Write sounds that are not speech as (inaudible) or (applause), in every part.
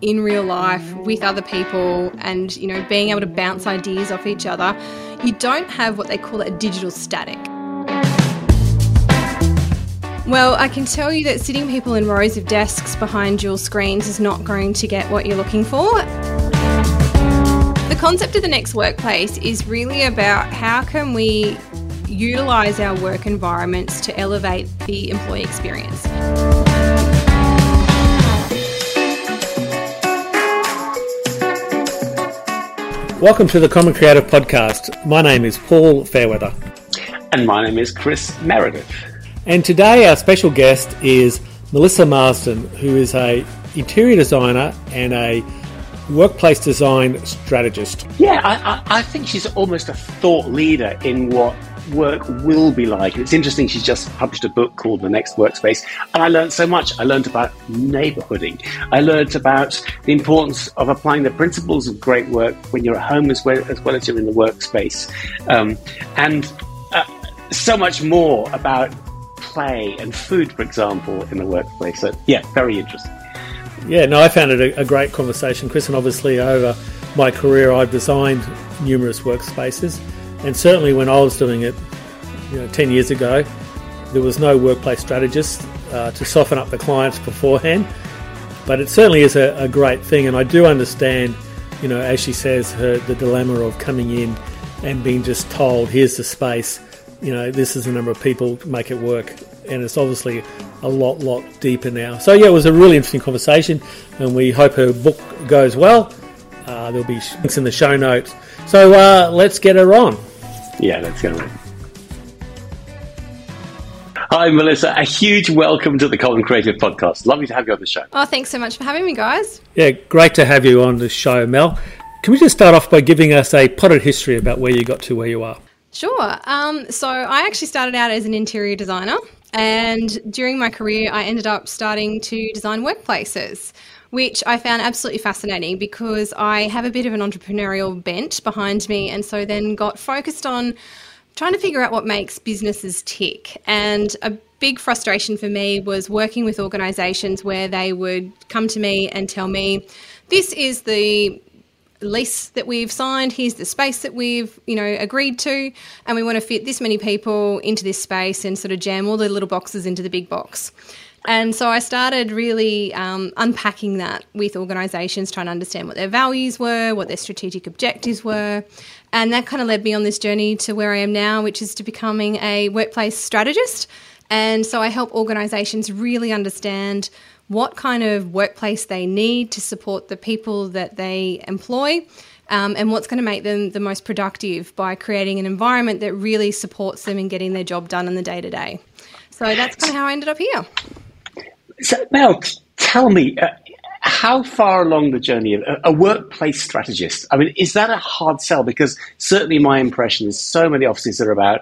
in real life with other people and you know being able to bounce ideas off each other you don't have what they call a digital static. Well i can tell you that sitting people in rows of desks behind dual screens is not going to get what you're looking for. The concept of the next workplace is really about how can we utilize our work environments to elevate the employee experience Welcome to the Common Creative Podcast. My name is Paul Fairweather. And my name is Chris Meredith. And today our special guest is Melissa Marsden, who is a interior designer and a workplace design strategist. Yeah, I, I, I think she's almost a thought leader in what work will be like. It's interesting, she's just published a book called The Next Workspace, and I learned so much. I learned about neighborhooding. I learned about the importance of applying the principles of great work when you're at home as well as, well as you're in the workspace. Um, and uh, so much more about play and food, for example, in the workplace. So, yeah, very interesting. Yeah, no, I found it a, a great conversation, Chris, and obviously over my career, I've designed numerous workspaces. And certainly when I was doing it, you know, 10 years ago, there was no workplace strategist uh, to soften up the clients beforehand. But it certainly is a, a, great thing, and I do understand, you know, as she says, her the dilemma of coming in and being just told, "Here's the space," you know, this is the number of people, make it work, and it's obviously a lot, lot deeper now. So yeah, it was a really interesting conversation, and we hope her book goes well. Uh, there'll be links in the show notes. So uh, let's get her on. Yeah, let's go. Hi, Melissa. A huge welcome to the Common Creative Podcast. Lovely to have you on the show. Oh, thanks so much for having me, guys. Yeah, great to have you on the show, Mel. Can we just start off by giving us a potted history about where you got to where you are? Sure. Um, so I actually started out as an interior designer, and during my career, I ended up starting to design workplaces which I found absolutely fascinating because I have a bit of an entrepreneurial bent behind me, and so then got focused on trying to figure out what makes businesses tick. And a big frustration for me was working with organizations where they would come to me and tell me, this is the lease that we've signed here's the space that we've you know agreed to and we want to fit this many people into this space and sort of jam all the little boxes into the big box and so I started really um, unpacking that with organisations, trying to understand what their values were, what their strategic objectives were. And that kind of led me on this journey to where I am now, which is to becoming a workplace strategist. And so I help organisations really understand what kind of workplace they need to support the people that they employ. Um, and what's going to make them the most productive by creating an environment that really supports them in getting their job done in the day to day. So that's kind of how I ended up here. So, Mel, tell me, uh, how far along the journey of a, a, workplace strategist? I mean, is that a hard sell? Because certainly my impression is so many offices are about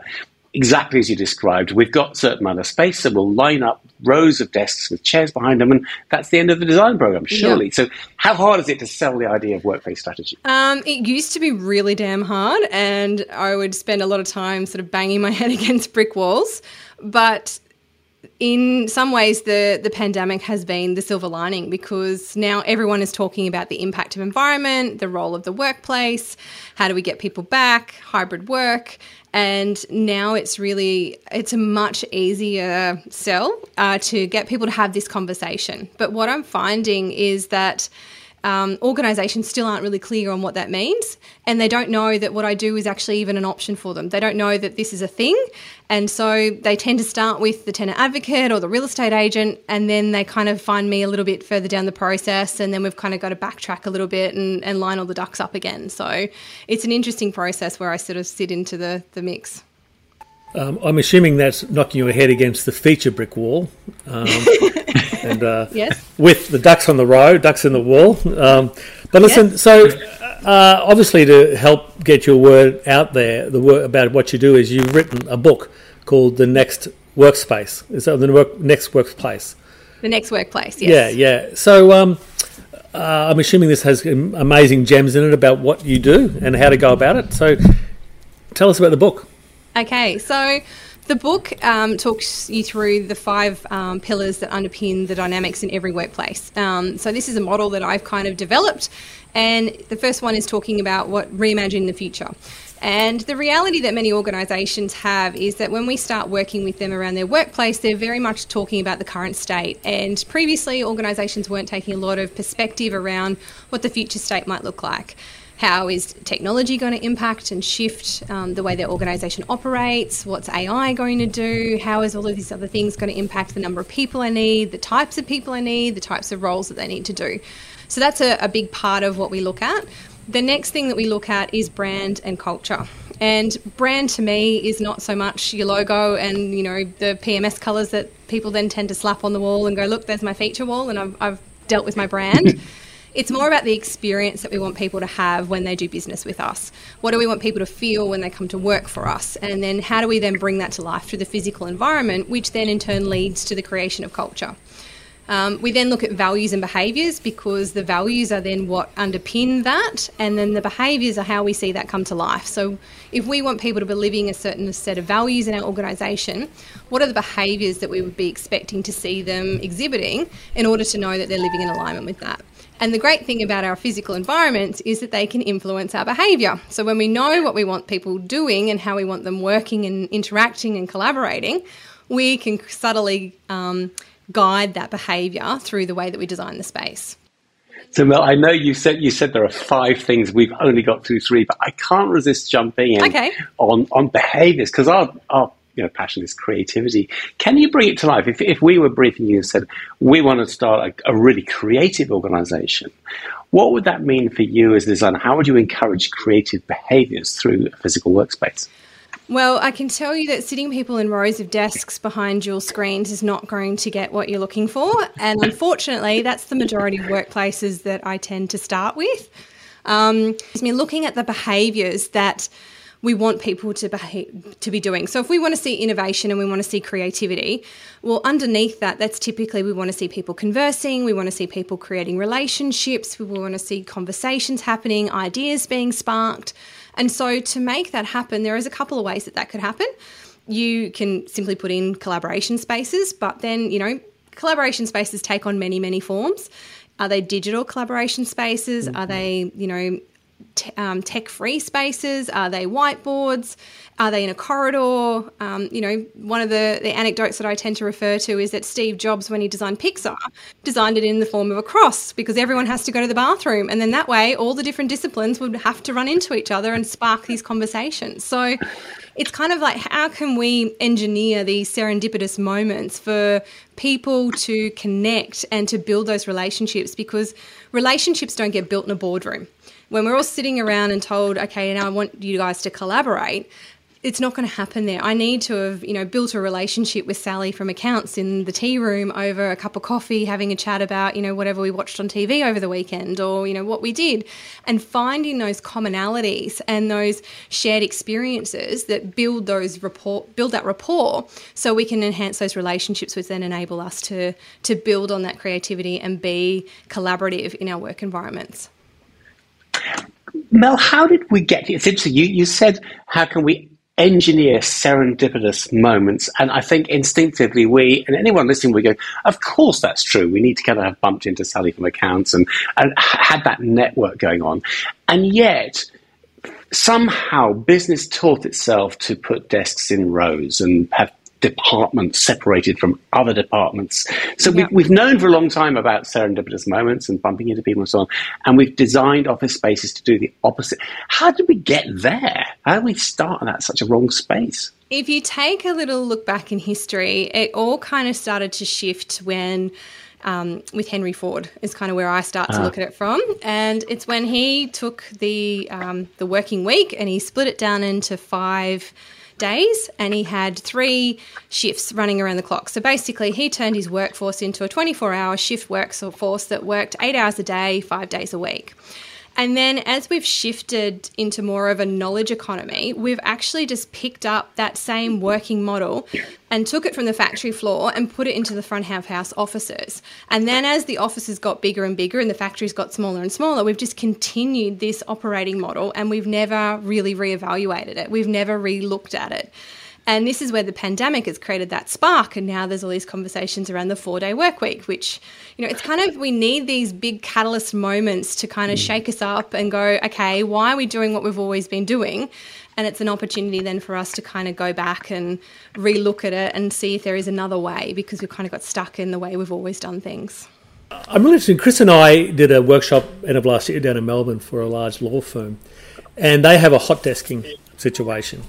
exactly as you described. We've got a certain amount of space, so we'll line up rows of desks with chairs behind them, and that's the end of the design program, surely. Yeah. So, how hard is it to sell the idea of workplace strategy? Um, it used to be really damn hard, and I would spend a lot of time sort of banging my (laughs) head against brick walls. But in some ways, the, the pandemic has been the silver lining because now everyone is talking about the impact of environment, the role of the workplace, how do we get people back, hybrid work, and now it's really it's a much easier sell uh, to get people to have this conversation. But what I'm finding is that um, organisations still aren't really clear on what that means, and they don't know that what I do is actually even an option for them. They don't know that this is a thing, and so they tend to start with the tenant advocate or the real estate agent, and then they kind of find me a little bit further down the process, and then we've kind of got to backtrack a little bit and, and line all the ducks up again. So it's an interesting process where I sort of sit into the, the mix. Um, I'm assuming that's knocking your head against the feature brick wall. Um, (laughs) and uh, yes. with the ducks on the row, ducks in the wall. Um, but listen, yes. so uh, obviously to help get your word out there, the word about what you do is you've written a book called The Next Workspace. Is that the work, next workplace? The next workplace. Yes. Yeah, yeah. So. Um, uh, I'm assuming this has amazing gems in it about what you do and how to go about it. So, tell us about the book. Okay, so The book um, talks you through the five um, pillars that underpin the dynamics in every workplace. Um, so, this is a model that I've kind of developed, and the first one is talking about what reimagine the future. And the reality that many organisations have is that when we start working with them around their workplace, they're very much talking about the current state. And previously, organisations weren't taking a lot of perspective around what the future state might look like. How is technology going to impact and shift um, the way their organisation operates? What's AI going to do? How is all of these other things going to impact the number of people I need, the types of people I need, the types of roles that they need to do? So that's a, a big part of what we look at. The next thing that we look at is brand and culture. And brand to me is not so much your logo and you know the PMS colours that people then tend to slap on the wall and go, look, there's my feature wall, and I've, I've dealt with my brand. (laughs) it's more about the experience that we want people to have when they do business with us. What do we want people to feel when they come to work for us? And then how do we then bring that to life through the physical environment, which then in turn leads to the creation of culture. Um, we then look at values and behaviours because the values are then what underpin that, and then the behaviours are how we see that come to life. So, if we want people to be living a certain set of values in our organisation, what are the behaviours that we would be expecting to see them exhibiting in order to know that they're living in alignment with that? And the great thing about our physical environments is that they can influence our behaviour. So, when we know what we want people doing and how we want them working and interacting and collaborating, we can subtly um, guide that behaviour through the way that we design the space. So Mel, I know you said you said there are five things. We've only got through three, but I can't resist jumping in okay. on on behaviours because our our you know passion is creativity. Can you bring it to life? If if we were briefing you and said we want to start a, a really creative organisation, what would that mean for you as a designer? How would you encourage creative behaviours through a physical workspace? Well, I can tell you that sitting people in rows of desks behind dual screens is not going to get what you're looking for. And unfortunately, that's the majority of workplaces that I tend to start with. Um, I mean, looking at the behaviours that we want people to behave, to be doing. So if we want to see innovation and we want to see creativity, well underneath that that's typically we want to see people conversing, we want to see people creating relationships, we want to see conversations happening, ideas being sparked. And so to make that happen, there is a couple of ways that that could happen. You can simply put in collaboration spaces, but then, you know, collaboration spaces take on many, many forms. Are they digital collaboration spaces? Mm-hmm. Are they, you know, t- um, tech free spaces? Are they whiteboards? Are they in a corridor? Um, you know, one of the, the anecdotes that I tend to refer to is that Steve Jobs, when he designed Pixar, designed it in the form of a cross because everyone has to go to the bathroom. And then that way, all the different disciplines would have to run into each other and spark these conversations. So it's kind of like how can we engineer these serendipitous moments for people to connect and to build those relationships because relationships don't get built in a boardroom when we're all sitting around and told, okay, now I want you guys to collaborate, it's not going to happen there. I need to have, you know, built a relationship with Sally from accounts in the tea room over a cup of coffee, having a chat about, you know, whatever we watched on TV over the weekend or, you know, what we did. And finding those commonalities and those shared experiences that build those rapport build that rapport so we can enhance those relationships which then enable us to to build on that creativity and be collaborative in our work environments. Mel, how did we get? It's interesting. You, you said, how can we engineer serendipitous moments? And I think instinctively we, and anyone listening, we go, of course that's true. We need to kind of have bumped into Sally from accounts and, and had that network going on. And yet, somehow business taught itself to put desks in rows and have departments separated from other departments. So yeah. we, have known for a long time about serendipitous moments and bumping into people and so on. And we've designed office spaces to do the opposite. How did we get there? How did we start in that such a wrong space? If you take a little look back in history, it all kind of started to shift when. Um, with Henry Ford is kind of where I start to uh. look at it from, and it's when he took the um, the working week and he split it down into five days and he had three shifts running around the clock. So basically, he turned his workforce into a 24 hour shift workforce that worked eight hours a day, five days a week. And then as we've shifted into more of a knowledge economy, we've actually just picked up that same working model and took it from the factory floor and put it into the front of house offices. And then as the offices got bigger and bigger and the factories got smaller and smaller, we've just continued this operating model and we've never really reevaluated it. We've never re looked at it. And this is where the pandemic has created that spark. And now there's all these conversations around the four day work week, which, you know, it's kind of, we need these big catalyst moments to kind of shake us up and go, okay, why are we doing what we've always been doing? And it's an opportunity then for us to kind of go back and relook at it and see if there is another way because we've kind of got stuck in the way we've always done things. I'm really interested. Chris and I did a workshop end of last year down in Melbourne for a large law firm, and they have a hot desking situation.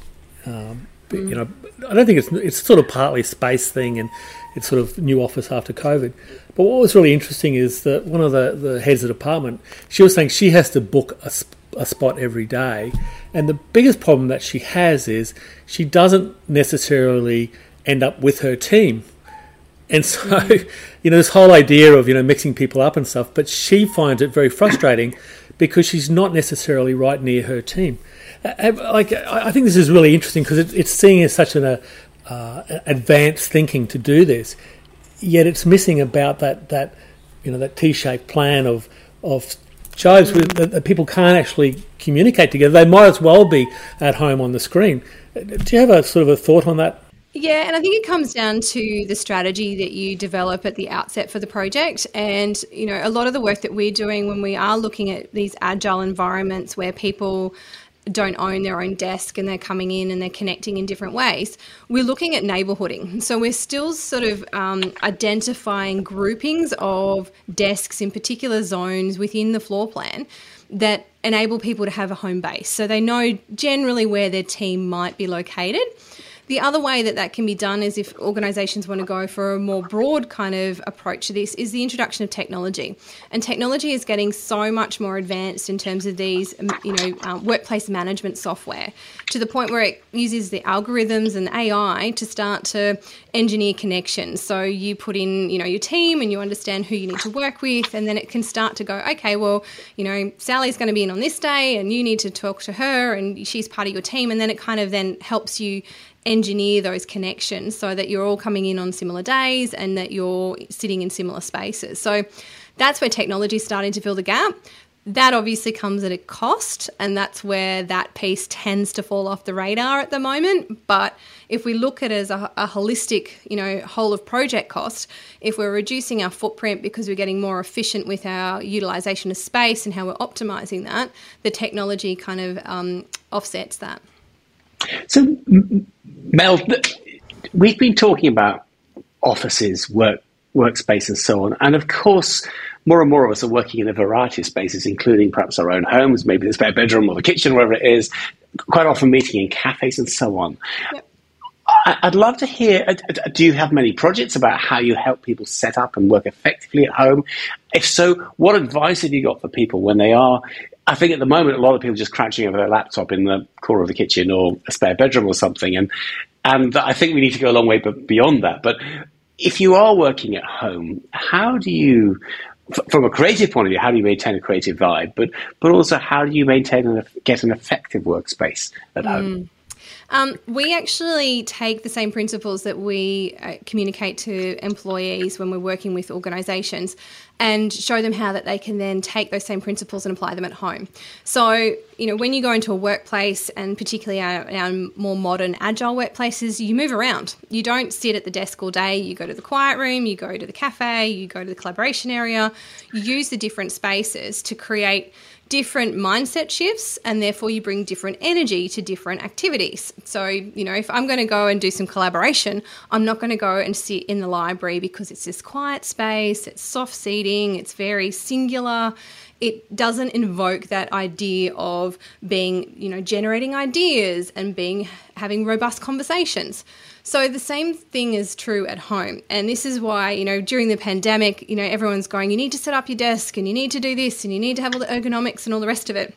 Um, mm. You know, I don't think it's it's sort of partly space thing, and it's sort of new office after COVID. But what was really interesting is that one of the, the heads of the department, she was saying she has to book a, a spot every day, and the biggest problem that she has is she doesn't necessarily end up with her team and so, mm. (laughs) you know, this whole idea of, you know, mixing people up and stuff, but she finds it very frustrating because she's not necessarily right near her team. Like, I think this is really interesting because it's seeing as such an uh, advanced thinking to do this, yet it's missing about that, that you know, that T-shaped plan of, of shows mm. that, that people can't actually communicate together. They might as well be at home on the screen. Do you have a sort of a thought on that yeah, and I think it comes down to the strategy that you develop at the outset for the project. And, you know, a lot of the work that we're doing when we are looking at these agile environments where people don't own their own desk and they're coming in and they're connecting in different ways. We're looking at neighborhooding. So we're still sort of um, identifying groupings of desks in particular zones within the floor plan that enable people to have a home base. So they know generally where their team might be located. The other way that that can be done is if organisations want to go for a more broad kind of approach to this is the introduction of technology. And technology is getting so much more advanced in terms of these, you know, um, workplace management software to the point where it uses the algorithms and AI to start to engineer connections. So you put in, you know, your team and you understand who you need to work with, and then it can start to go, okay, well, you know, Sally's going to be in on this day, and you need to talk to her, and she's part of your team, and then it kind of then helps you engineer those connections so that you're all coming in on similar days and that you're sitting in similar spaces. So that's where technology is starting to fill the gap. That obviously comes at a cost, and that's where that piece tends to fall off the radar at the moment. But if we look at it as a, a holistic, you know, whole of project cost, if we're reducing our footprint because we're getting more efficient with our utilization of space and how we're optimizing that, the technology kind of um, offsets that. So, Mel, we've been talking about offices, work, workspace, and so on. And of course, more and more of us are working in a variety of spaces, including perhaps our own homes, maybe the spare bedroom or the kitchen, wherever it is, quite often meeting in cafes and so on. Yep. I'd love to hear. Uh, do you have many projects about how you help people set up and work effectively at home? If so, what advice have you got for people when they are I think at the moment a lot of people are just crouching over their laptop in the corner of the kitchen or a spare bedroom or something, and and I think we need to go a long way beyond that. But if you are working at home, how do you, from a creative point of view, how do you maintain a creative vibe? But but also how do you maintain and get an effective workspace at mm. home? Um, we actually take the same principles that we uh, communicate to employees when we're working with organisations and show them how that they can then take those same principles and apply them at home. So, you know, when you go into a workplace and particularly our, our more modern agile workplaces, you move around. You don't sit at the desk all day. You go to the quiet room, you go to the cafe, you go to the collaboration area. You use the different spaces to create different mindset shifts and therefore you bring different energy to different activities. So, you know, if I'm going to go and do some collaboration, I'm not going to go and sit in the library because it's this quiet space, it's soft seating, it's very singular. It doesn't invoke that idea of being, you know, generating ideas and being having robust conversations. So the same thing is true at home. And this is why, you know, during the pandemic, you know, everyone's going, you need to set up your desk and you need to do this and you need to have all the ergonomics and all the rest of it.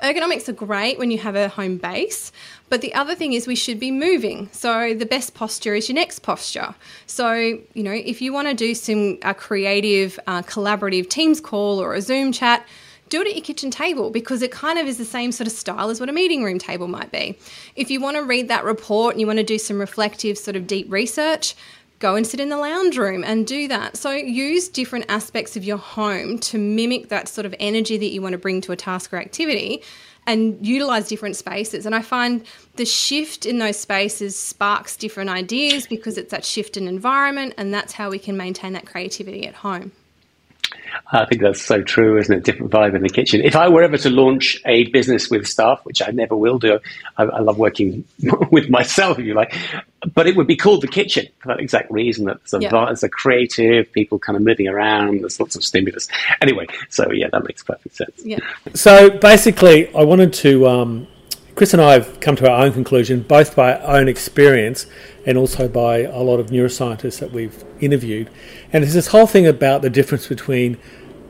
Ergonomics are great when you have a home base, but the other thing is we should be moving. So the best posture is your next posture. So, you know, if you want to do some a creative, uh, collaborative Teams call or a Zoom chat, do it at your kitchen table because it kind of is the same sort of style as what a meeting room table might be. If you want to read that report and you want to do some reflective, sort of deep research, go and sit in the lounge room and do that. So use different aspects of your home to mimic that sort of energy that you want to bring to a task or activity and utilize different spaces. And I find the shift in those spaces sparks different ideas because it's that shift in environment, and that's how we can maintain that creativity at home. I think that's so true, isn't it? Different vibe in the kitchen. If I were ever to launch a business with staff, which I never will do, I, I love working (laughs) with myself, if you like, but it would be called the kitchen for that exact reason that there's a, yeah. there's a creative, people kind of moving around, there's lots of stimulus. Anyway, so yeah, that makes perfect sense. Yeah. So basically, I wanted to. Um, Chris and I have come to our own conclusion, both by our own experience and also by a lot of neuroscientists that we've interviewed. And it's this whole thing about the difference between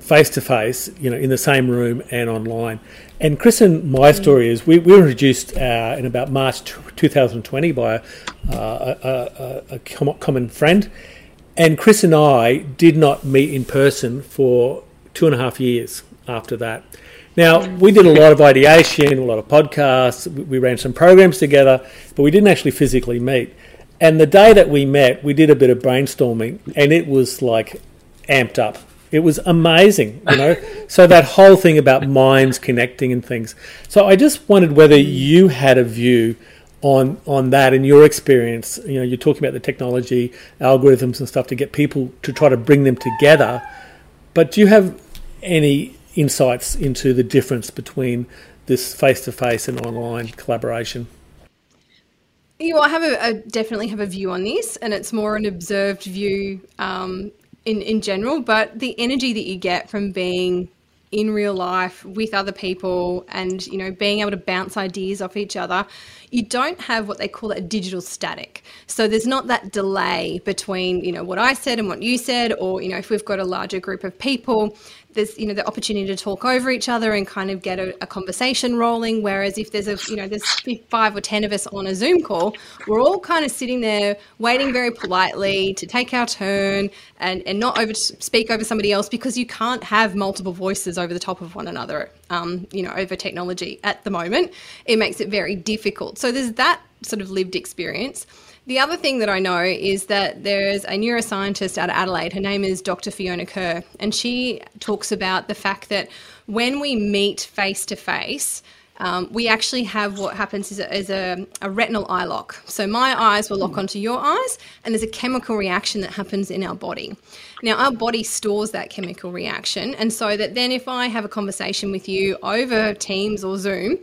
face to face, you know, in the same room and online. And Chris and my mm. story is we, we were introduced uh, in about March 2020 by uh, a, a, a, common friend. And Chris and I did not meet in person for two and a half years after that. Now, we did a lot of ideation, a lot of podcasts, we ran some programs together, but we didn't actually physically meet. And the day that we met, we did a bit of brainstorming, and it was like amped up. It was amazing, you know. (laughs) so that whole thing about minds connecting and things. So I just wondered whether you had a view on on that in your experience. You know, you're talking about the technology, algorithms, and stuff to get people to try to bring them together. But do you have any insights into the difference between this face to face and online collaboration? Yeah, well, I have a, definitely have a view on this, and it's more an observed view um, in in general. But the energy that you get from being in real life with other people and you know being able to bounce ideas off each other you don't have what they call a digital static. So there's not that delay between you know what i said and what you said or you know if we've got a larger group of people there's you know the opportunity to talk over each other and kind of get a, a, conversation rolling. Whereas if there's a you know there's five or ten of us on a zoom call we're all kind of sitting there waiting very politely to take our turn and and not over speak over somebody else because you can't have multiple voices over the top of one another um, you know over technology at the moment it makes it very difficult so there's that sort of lived experience the other thing that I know is that there's a neuroscientist out of Adelaide. Her name is Dr. Fiona Kerr, and she talks about the fact that when we meet face to face, um, we actually have what happens is, a, is a, a, retinal eye lock. So my eyes will lock onto your eyes, and there's a chemical reaction that happens in our body. Now, our body stores that chemical reaction, and so that then if I have a conversation with you over Teams or Zoom,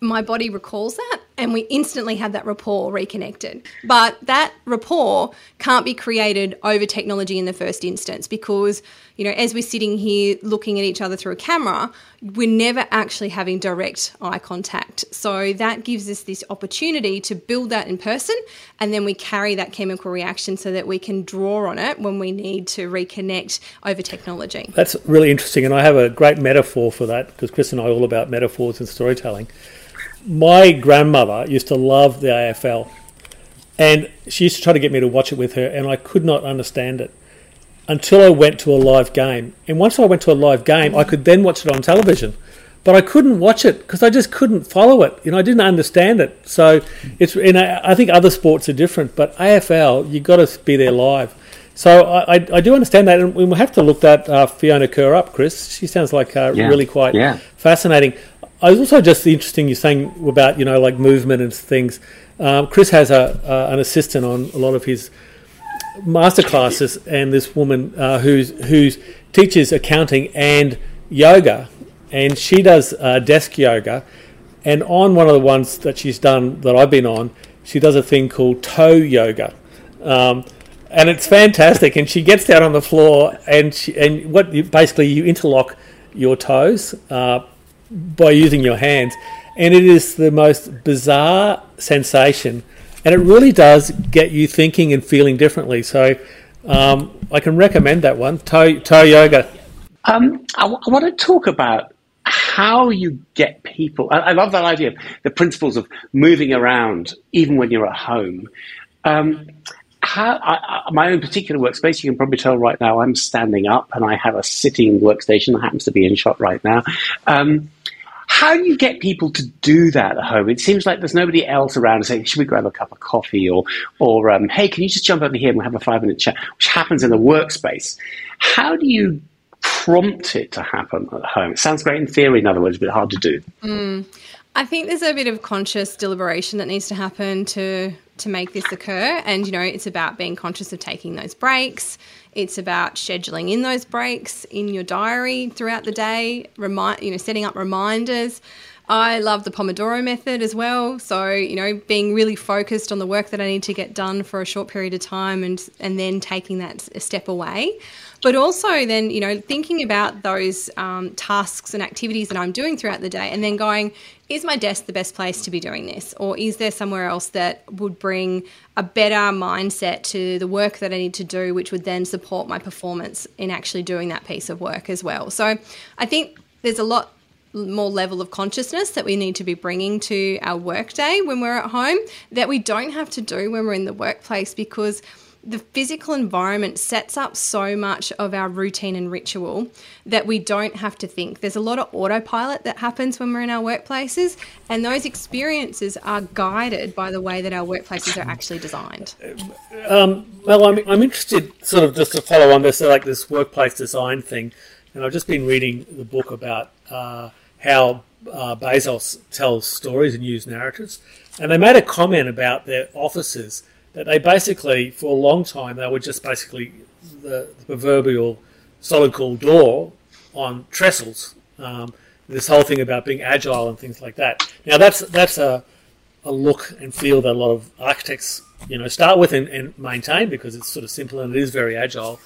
my body recalls that and we instantly have that rapport reconnected. But that rapport can't be created over technology in the first instance because, you know, as we're sitting here looking at each other through a camera, we're never actually having direct eye contact. So that gives us this opportunity to build that in person and then we carry that chemical reaction so that we can draw on it when we need to reconnect over technology. That's really interesting and I have a great metaphor for that because Chris and I are all about metaphors and storytelling my grandmother used to love the AFL, and she used to try to get me to watch it with her, and I could not understand it until I went to a live game. And once I went to a live game, I could then watch it on television, but I couldn't watch it because I just couldn't follow it. You know, I didn't understand it. So it's, and I, I think other sports are different, but AFL, you've got to be there live. So I, I, do understand that, and we'll have to look that uh, Fiona Kerr up, Chris. She sounds like uh, yeah. really quite yeah. fascinating. I was also just interesting you saying about you know like movement and things. Um, Chris has a uh, an assistant on a lot of his master classes, and this woman uh, who's who's teaches accounting and yoga, and she does uh, desk yoga. And on one of the ones that she's done that I've been on, she does a thing called toe yoga. Um, and it's fantastic. And she gets down on the floor, and she, and what you, basically you interlock your toes, uh, by using your hands. And it is the most bizarre sensation. And it really does get you thinking and feeling differently. So um, I can recommend that one, Toe, toe Yoga. Um, I, w- I want to talk about how you get people. I, I, love that idea of the principles of moving around, even when you're at home. Um, how, I, my own particular workspace, you can probably tell right now, I'm standing up and I have a sitting workstation that happens to be in shot right now. Um, how do you get people to do that at home? It seems like there's nobody else around to say, should we grab a cup of coffee? Or, or um, hey, can you just jump over here and we'll have a five minute chat, which happens in the workspace. How do you prompt it to happen at home? It sounds great in theory, in other words, but hard to do. Mm. I think there's a bit of conscious deliberation that needs to happen to to make this occur, and you know, it's about being conscious of taking those breaks. It's about scheduling in those breaks in your diary throughout the day. Remind you know, setting up reminders. I love the Pomodoro method as well. So, you know, being really focused on the work that I need to get done for a short period of time and and then taking that a step away. But also then, you know, thinking about those um, tasks and activities that I'm doing throughout the day and then going, is my desk the best place to be doing this? Or is there somewhere else that would bring a better mindset to the work that I need to do, which would then support my performance in actually doing that piece of work as well? So I think there's a lot more level of consciousness that we need to be bringing to our workday when we're at home that we don't have to do when we're in the workplace because the physical environment sets up so much of our routine and ritual that we don't have to think. There's a lot of autopilot that happens when we're in our workplaces, and those experiences are guided by the way that our workplaces are actually designed. Um, well, I'm, I'm interested, sort of, just to follow on this, like this workplace design thing, and I've just been reading the book about uh, how uh, Bezos tells stories and uses narratives. And they made a comment about their offices that they basically, for a long time, they were just basically the, the proverbial solid core door on trestles. Um, this whole thing about being agile and things like that. Now that's that's a, a look and feel that a lot of architects you know start with and, and maintain because it's sort of simple and it is very agile.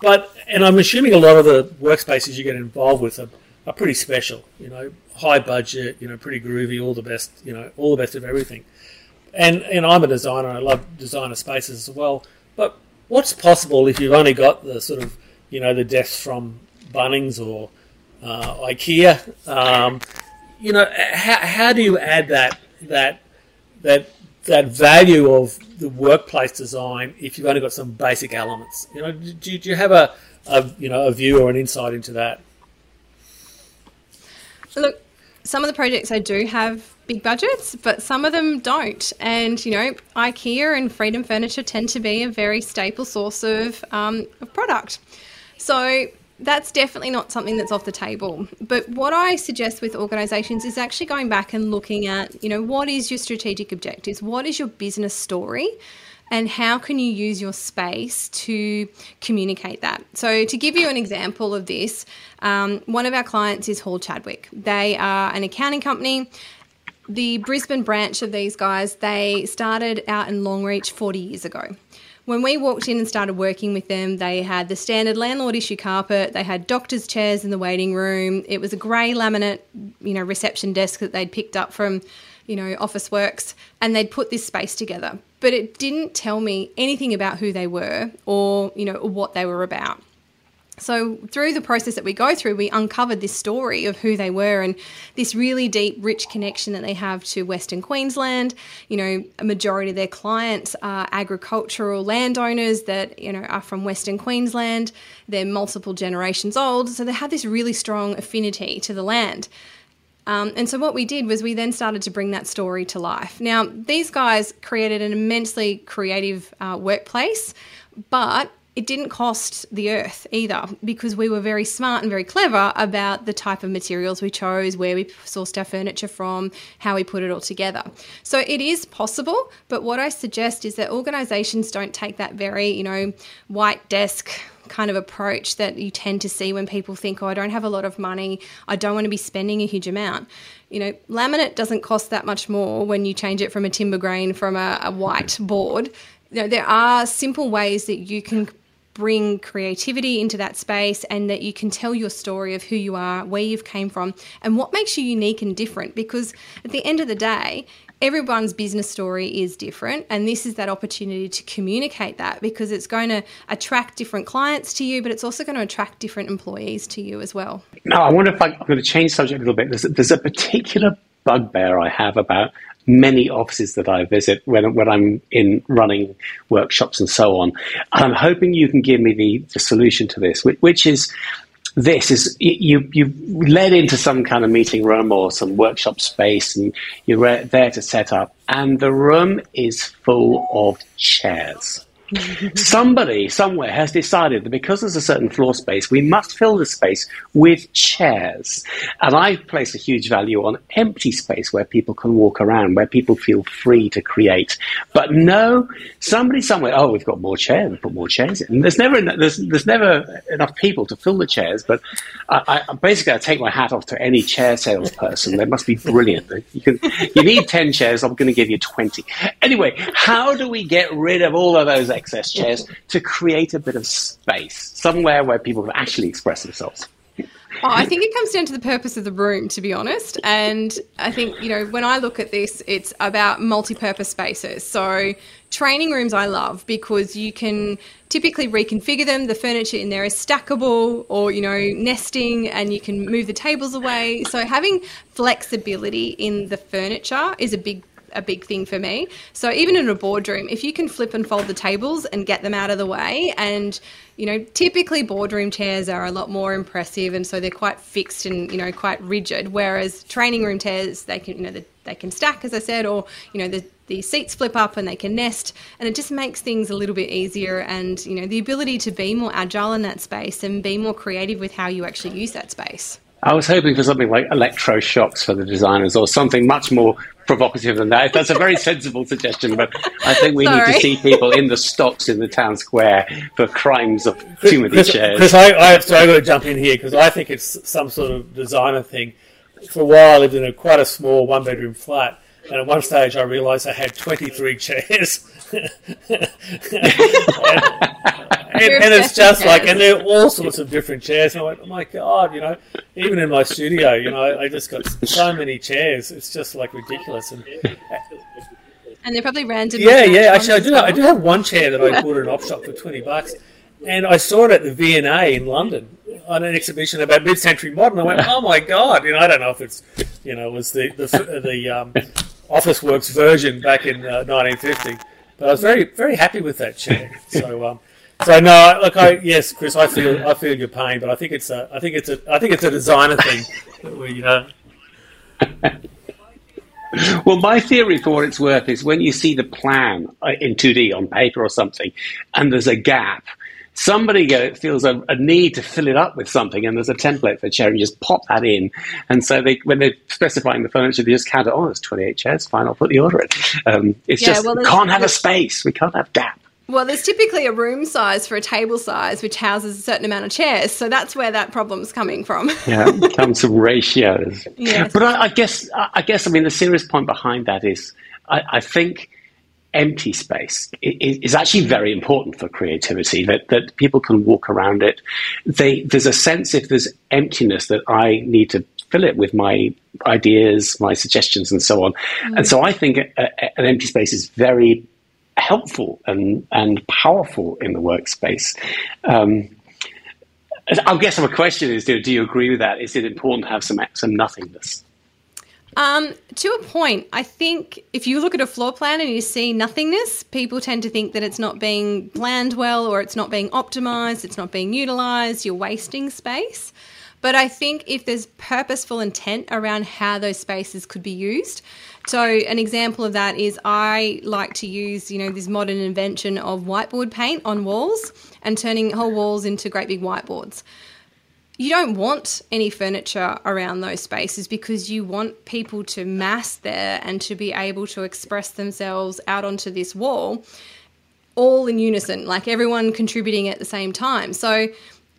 But and I'm assuming a lot of the workspaces you get involved with are are pretty special. You know, high budget, you know, pretty groovy, all the best, you know, all the best of everything. And and I'm a designer. I love designer spaces as well. But what's possible if you've only got the sort of you know the desks from Bunnings or uh, IKEA? Um, you know, how, how do you add that that that that value of the workplace design if you've only got some basic elements? You know, do, do you have a, a you know a view or an insight into that? Look, some of the projects I do have big budgets, but some of them don't. And, you know, IKEA and Freedom Furniture tend to be a very staple source of, um, of product. So that's definitely not something that's off the table. But what I suggest with organizations is actually going back and looking at, you know, what is your strategic objectives? What is your business story? And how can you use your space to communicate that? So, to give you an example of this, um, one of our clients is Hall Chadwick. They are an accounting company. The Brisbane branch of these guys, they started out in Longreach 40 years ago. When we walked in and started working with them, they had the standard landlord issue carpet, they had doctor's chairs in the waiting room. It was a grey laminate, you know, reception desk that they'd picked up from you know, Officeworks, and they'd put this space together. But it didn't tell me anything about who they were or, you know, what they were about. So, through the process that we go through, we uncovered this story of who they were and this really deep, rich connection that they have to Western Queensland. You know, a majority of their clients are agricultural landowners that, you know, are from Western Queensland. They're multiple generations old. So, they have this really strong affinity to the land. Um, and so what we did was we then started to bring that story to life. Now, these guys created an immensely creative uh, workplace, but it didn't cost the earth either because we were very smart and very clever about the type of materials we chose, where we sourced our furniture from, how we put it all together. So it is possible, but what I suggest is that organizations don't take that very, you know, white desk kind of approach that you tend to see when people think, oh, I don't have a lot of money, I don't want to be spending a huge amount. You know, laminate doesn't cost that much more when you change it from a timber grain from a, a white board. You know, there are simple ways that you can bring creativity into that space and that you can tell your story of who you are, where you've came from, and what makes you unique and different. Because at the end of the day, everyone's business story is different and this is that opportunity to communicate that because it's going to attract different clients to you but it's also going to attract different employees to you as well now i wonder if I, am going to change subject a little bit there's a, there's a particular bugbear i have about many offices that I visit when, when I'm in running workshops and so on. I'm hoping you can give me the, the solution to this, which, which is this is you you led into some kind of meeting room or some workshop space and you're there to set up. And the room is full of chairs Somebody somewhere has decided that because there's a certain floor space, we must fill the space with chairs. And I place a huge value on empty space where people can walk around, where people feel free to create. But no, somebody somewhere, oh, we've got more chairs, we put more chairs in. And there's never there's, there's never enough people to fill the chairs. But I, I basically I take my hat off to any chair salesperson. They must be brilliant. You can you need ten chairs. I'm going to give you twenty. Anyway, how do we get rid of all of those excess chairs to create a bit of space somewhere where people can actually express themselves. Oh, I think it comes down to the purpose of the room, to be honest. And I think, you know, when I look at this, it's about multi purpose spaces. So, training rooms I love because you can typically reconfigure them. The furniture in there is stackable or, you know, nesting and you can move the tables away. So, having flexibility in the furniture is a big a big thing for me. So even in a boardroom, if you can flip and fold the tables and get them out of the way, and you know, typically boardroom chairs are a lot more impressive, and so they're quite fixed and you know quite rigid. Whereas training room chairs, they can you know they can stack, as I said, or you know the the seats flip up and they can nest and it just makes things a little bit easier and you know the ability to be more agile in that space and be more creative with how you actually use that space I was hoping for something like electroshocks for the designers or something much more provocative than that. That's a very (laughs) sensible suggestion, but I think we Sorry. need to see people in the stocks in the town square for crimes of too many Chris, chairs. Chris, I, I, so I've got to jump in here because I think it's some sort of designer thing. For a while, I lived in a quite a small one bedroom flat. And at one stage, I realised I had 23 (laughs) chairs. (laughs) and, (laughs) and, and it's just like, and there are all sorts of different chairs. And I went, oh my god, you know, even in my studio, you know, I, just got so many chairs. It's just like ridiculous. And and they're probably random. Yeah, yeah. Actually, I do. I do have one chair that I (laughs) bought at an op shop for twenty bucks, and I saw it at the V&A in London on an exhibition about mid-century modern. I went, oh my god! You know, I don't know if it's, you know, it was the the the um, Officeworks version back in uh, 1950, but I was very very happy with that chair. So um, so no, look, I yes, Chris, I feel I feel your pain, but I think it's a I think it's a I think it's a designer thing. we, uh... well, my theory, for what it's worth, is when you see the plan uh, in 2D on paper or something, and there's a gap, somebody feels a, a, need to fill it up with something, and there's a template for a chair, and you just pop that in. And so they, when they're specifying the furniture, they just count it. Oh, there's 28 chairs. Fine, I'll put the order in. Um, it's yeah, just well, can't have a space. We can't have gap. Well, there's typically a room size for a table size, which houses a certain amount of chairs. So that's where that problem's coming from. (laughs) yeah, comes from ratios. Yes. But I, I, guess, I guess, I mean, the serious point behind that is, I, I think empty space is actually very important for creativity. That that people can walk around it. They, there's a sense if there's emptiness that I need to fill it with my ideas, my suggestions, and so on. Mm. And so I think a, a, an empty space is very helpful and, and powerful in the workspace. Um, I guess my question is: Do, do you agree with that? Is it important to have some some nothingness? Um, to a point, I think if you look at a floor plan and you see nothingness, people tend to think that it's not being planned well or it's not being optimized, it's not being utilized, you're wasting space. But I think if there's purposeful intent around how those spaces could be used, so an example of that is I like to use, you know, this modern invention of whiteboard paint on walls and turning whole walls into great big whiteboards. You don't want any furniture around those spaces because you want people to mass there and to be able to express themselves out onto this wall all in unison, like everyone contributing at the same time. So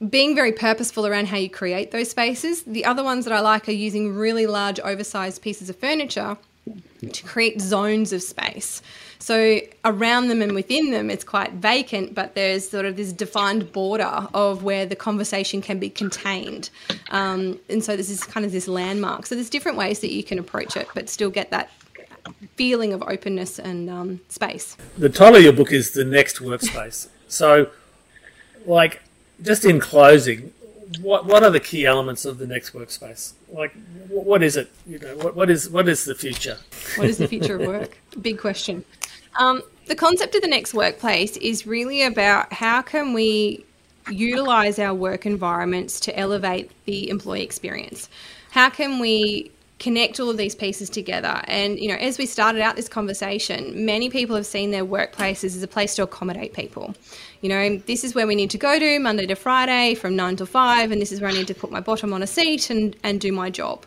being very purposeful around how you create those spaces. The other ones that I like are using really large, oversized pieces of furniture to create zones of space. So around them and within them, it's quite vacant, but there's sort of this defined border of where the conversation can be contained. Um, and so this is kind of this landmark. So there's different ways that you can approach it, but still get that feeling of openness and um, space. The title of your book is The Next Workspace. so, like, just in closing, what what are the key elements of the next workspace? Like, what is it? You know, what, what is what is the future? What is the future of work? (laughs) Big question. Um, the concept of the next workplace is really about how can we utilize our work environments to elevate the employee experience. How can we connect all of these pieces together. And, you know, as we started out this conversation, many people have seen their workplaces as a place to accommodate people. You know, this is where we need to go to Monday to Friday from nine to five, and this is where I need to put my bottom on a seat and, and do my job.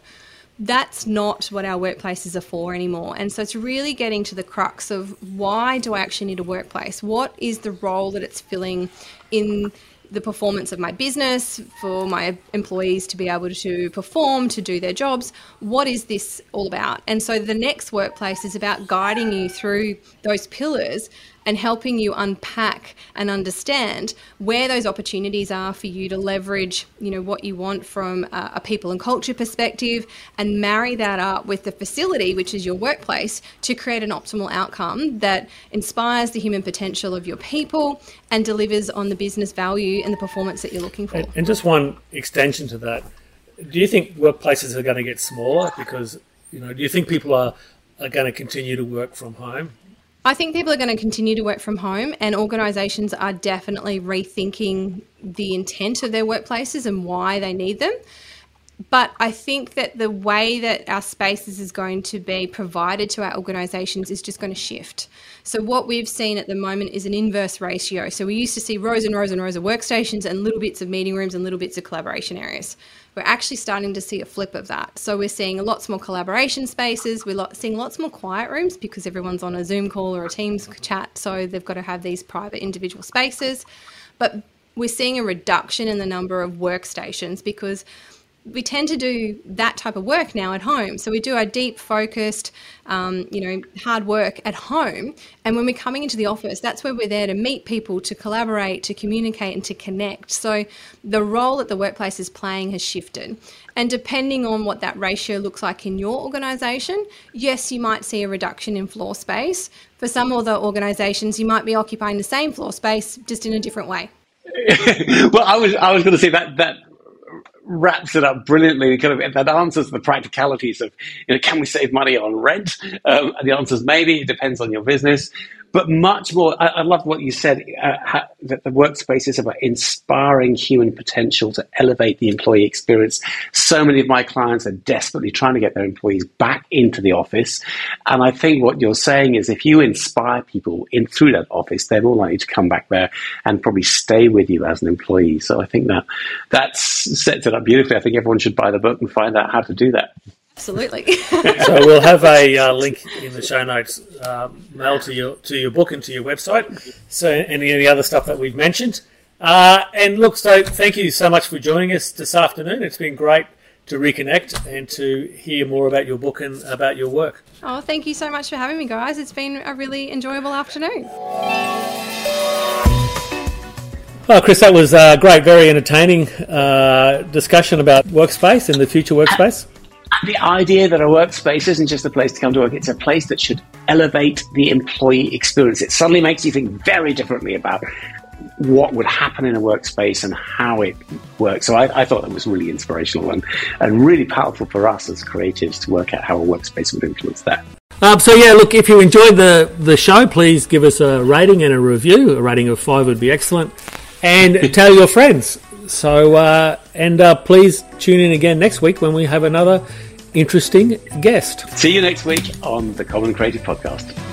That's not what our workplaces are for anymore. And so it's really getting to the crux of why do I actually need a workplace? What is the role that it's filling in the performance of my business, for my employees to be able to perform, to do their jobs. What is this all about? And so the next workplace is about guiding you through those pillars and helping you unpack and understand where those opportunities are for you to leverage, you know, what you want from a, a people and culture perspective and marry that up with the facility, which is your workplace, to create an optimal outcome that inspires the human potential of your people and delivers on the business value and the performance that you're looking for. And, and just one extension to that. Do you think workplaces are going to get smaller because, you know, do you think people are, are going to continue to work from home? I think people are going to continue to work from home, and organisations are definitely rethinking the intent of their workplaces and why they need them. But I think that the way that our spaces is going to be provided to our organisations is just going to shift. So, what we've seen at the moment is an inverse ratio. So, we used to see rows and rows and rows of workstations and little bits of meeting rooms and little bits of collaboration areas we're actually starting to see a flip of that. So we're seeing lots more collaboration spaces. We're seeing lots more quiet rooms because everyone's on a Zoom call or a Teams chat. So they've got to have these private individual spaces. But we're seeing a reduction in the number of workstations because we tend to do that type of work now at home. So we do our deep, focused, um, you know, hard work at home. And when we're coming into the office, that's where we're there to meet people, to collaborate, to communicate, and to connect. So the role that the workplace is playing has shifted. And depending on what that ratio looks like in your organisation, yes, you might see a reduction in floor space. For some other organisations, you might be occupying the same floor space just in a different way. (laughs) well, I was I was going to say that that wraps it up brilliantly. Kind of that answers the practicalities of, you know, can we save money on rent? Um, the answer is maybe. It depends on your business but much more. I, I love what you said uh, how, that the workspace is about inspiring human potential to elevate the employee experience. So many of my clients are desperately trying to get their employees back into the office, and I think what you're saying is if you inspire people in through that office, they're more likely to come back there and probably stay with you as an employee. So I think that that sets it up beautifully. I think everyone should buy the book and find out how to do that. Absolutely. (laughs) so we'll have a uh, link in the show notes, uh, mail to your to your book and to your website. So any any other stuff that we've mentioned. Uh, and look, so thank you so much for joining us this afternoon. It's been great to reconnect and to hear more about your book and about your work. Oh, thank you so much for having me, guys. It's been a really enjoyable afternoon. Well, Chris, that was a great, very entertaining uh, discussion about workspace and the future workspace the idea that a workspace isn't just a place to come to work, it's a place that should elevate the employee experience. It suddenly makes you think very differently about what would happen in a workspace and how it works. So I, I thought that was really inspirational and, and really powerful for us as creatives to work out how a workspace would influence that. Um, so yeah, look, if you enjoyed the, the show, please give us a rating and a review. A rating of five would be excellent. And (laughs) tell your friends. So, uh, and uh, please tune in again next week when we have another interesting guest. See you next week on the Common Creative Podcast.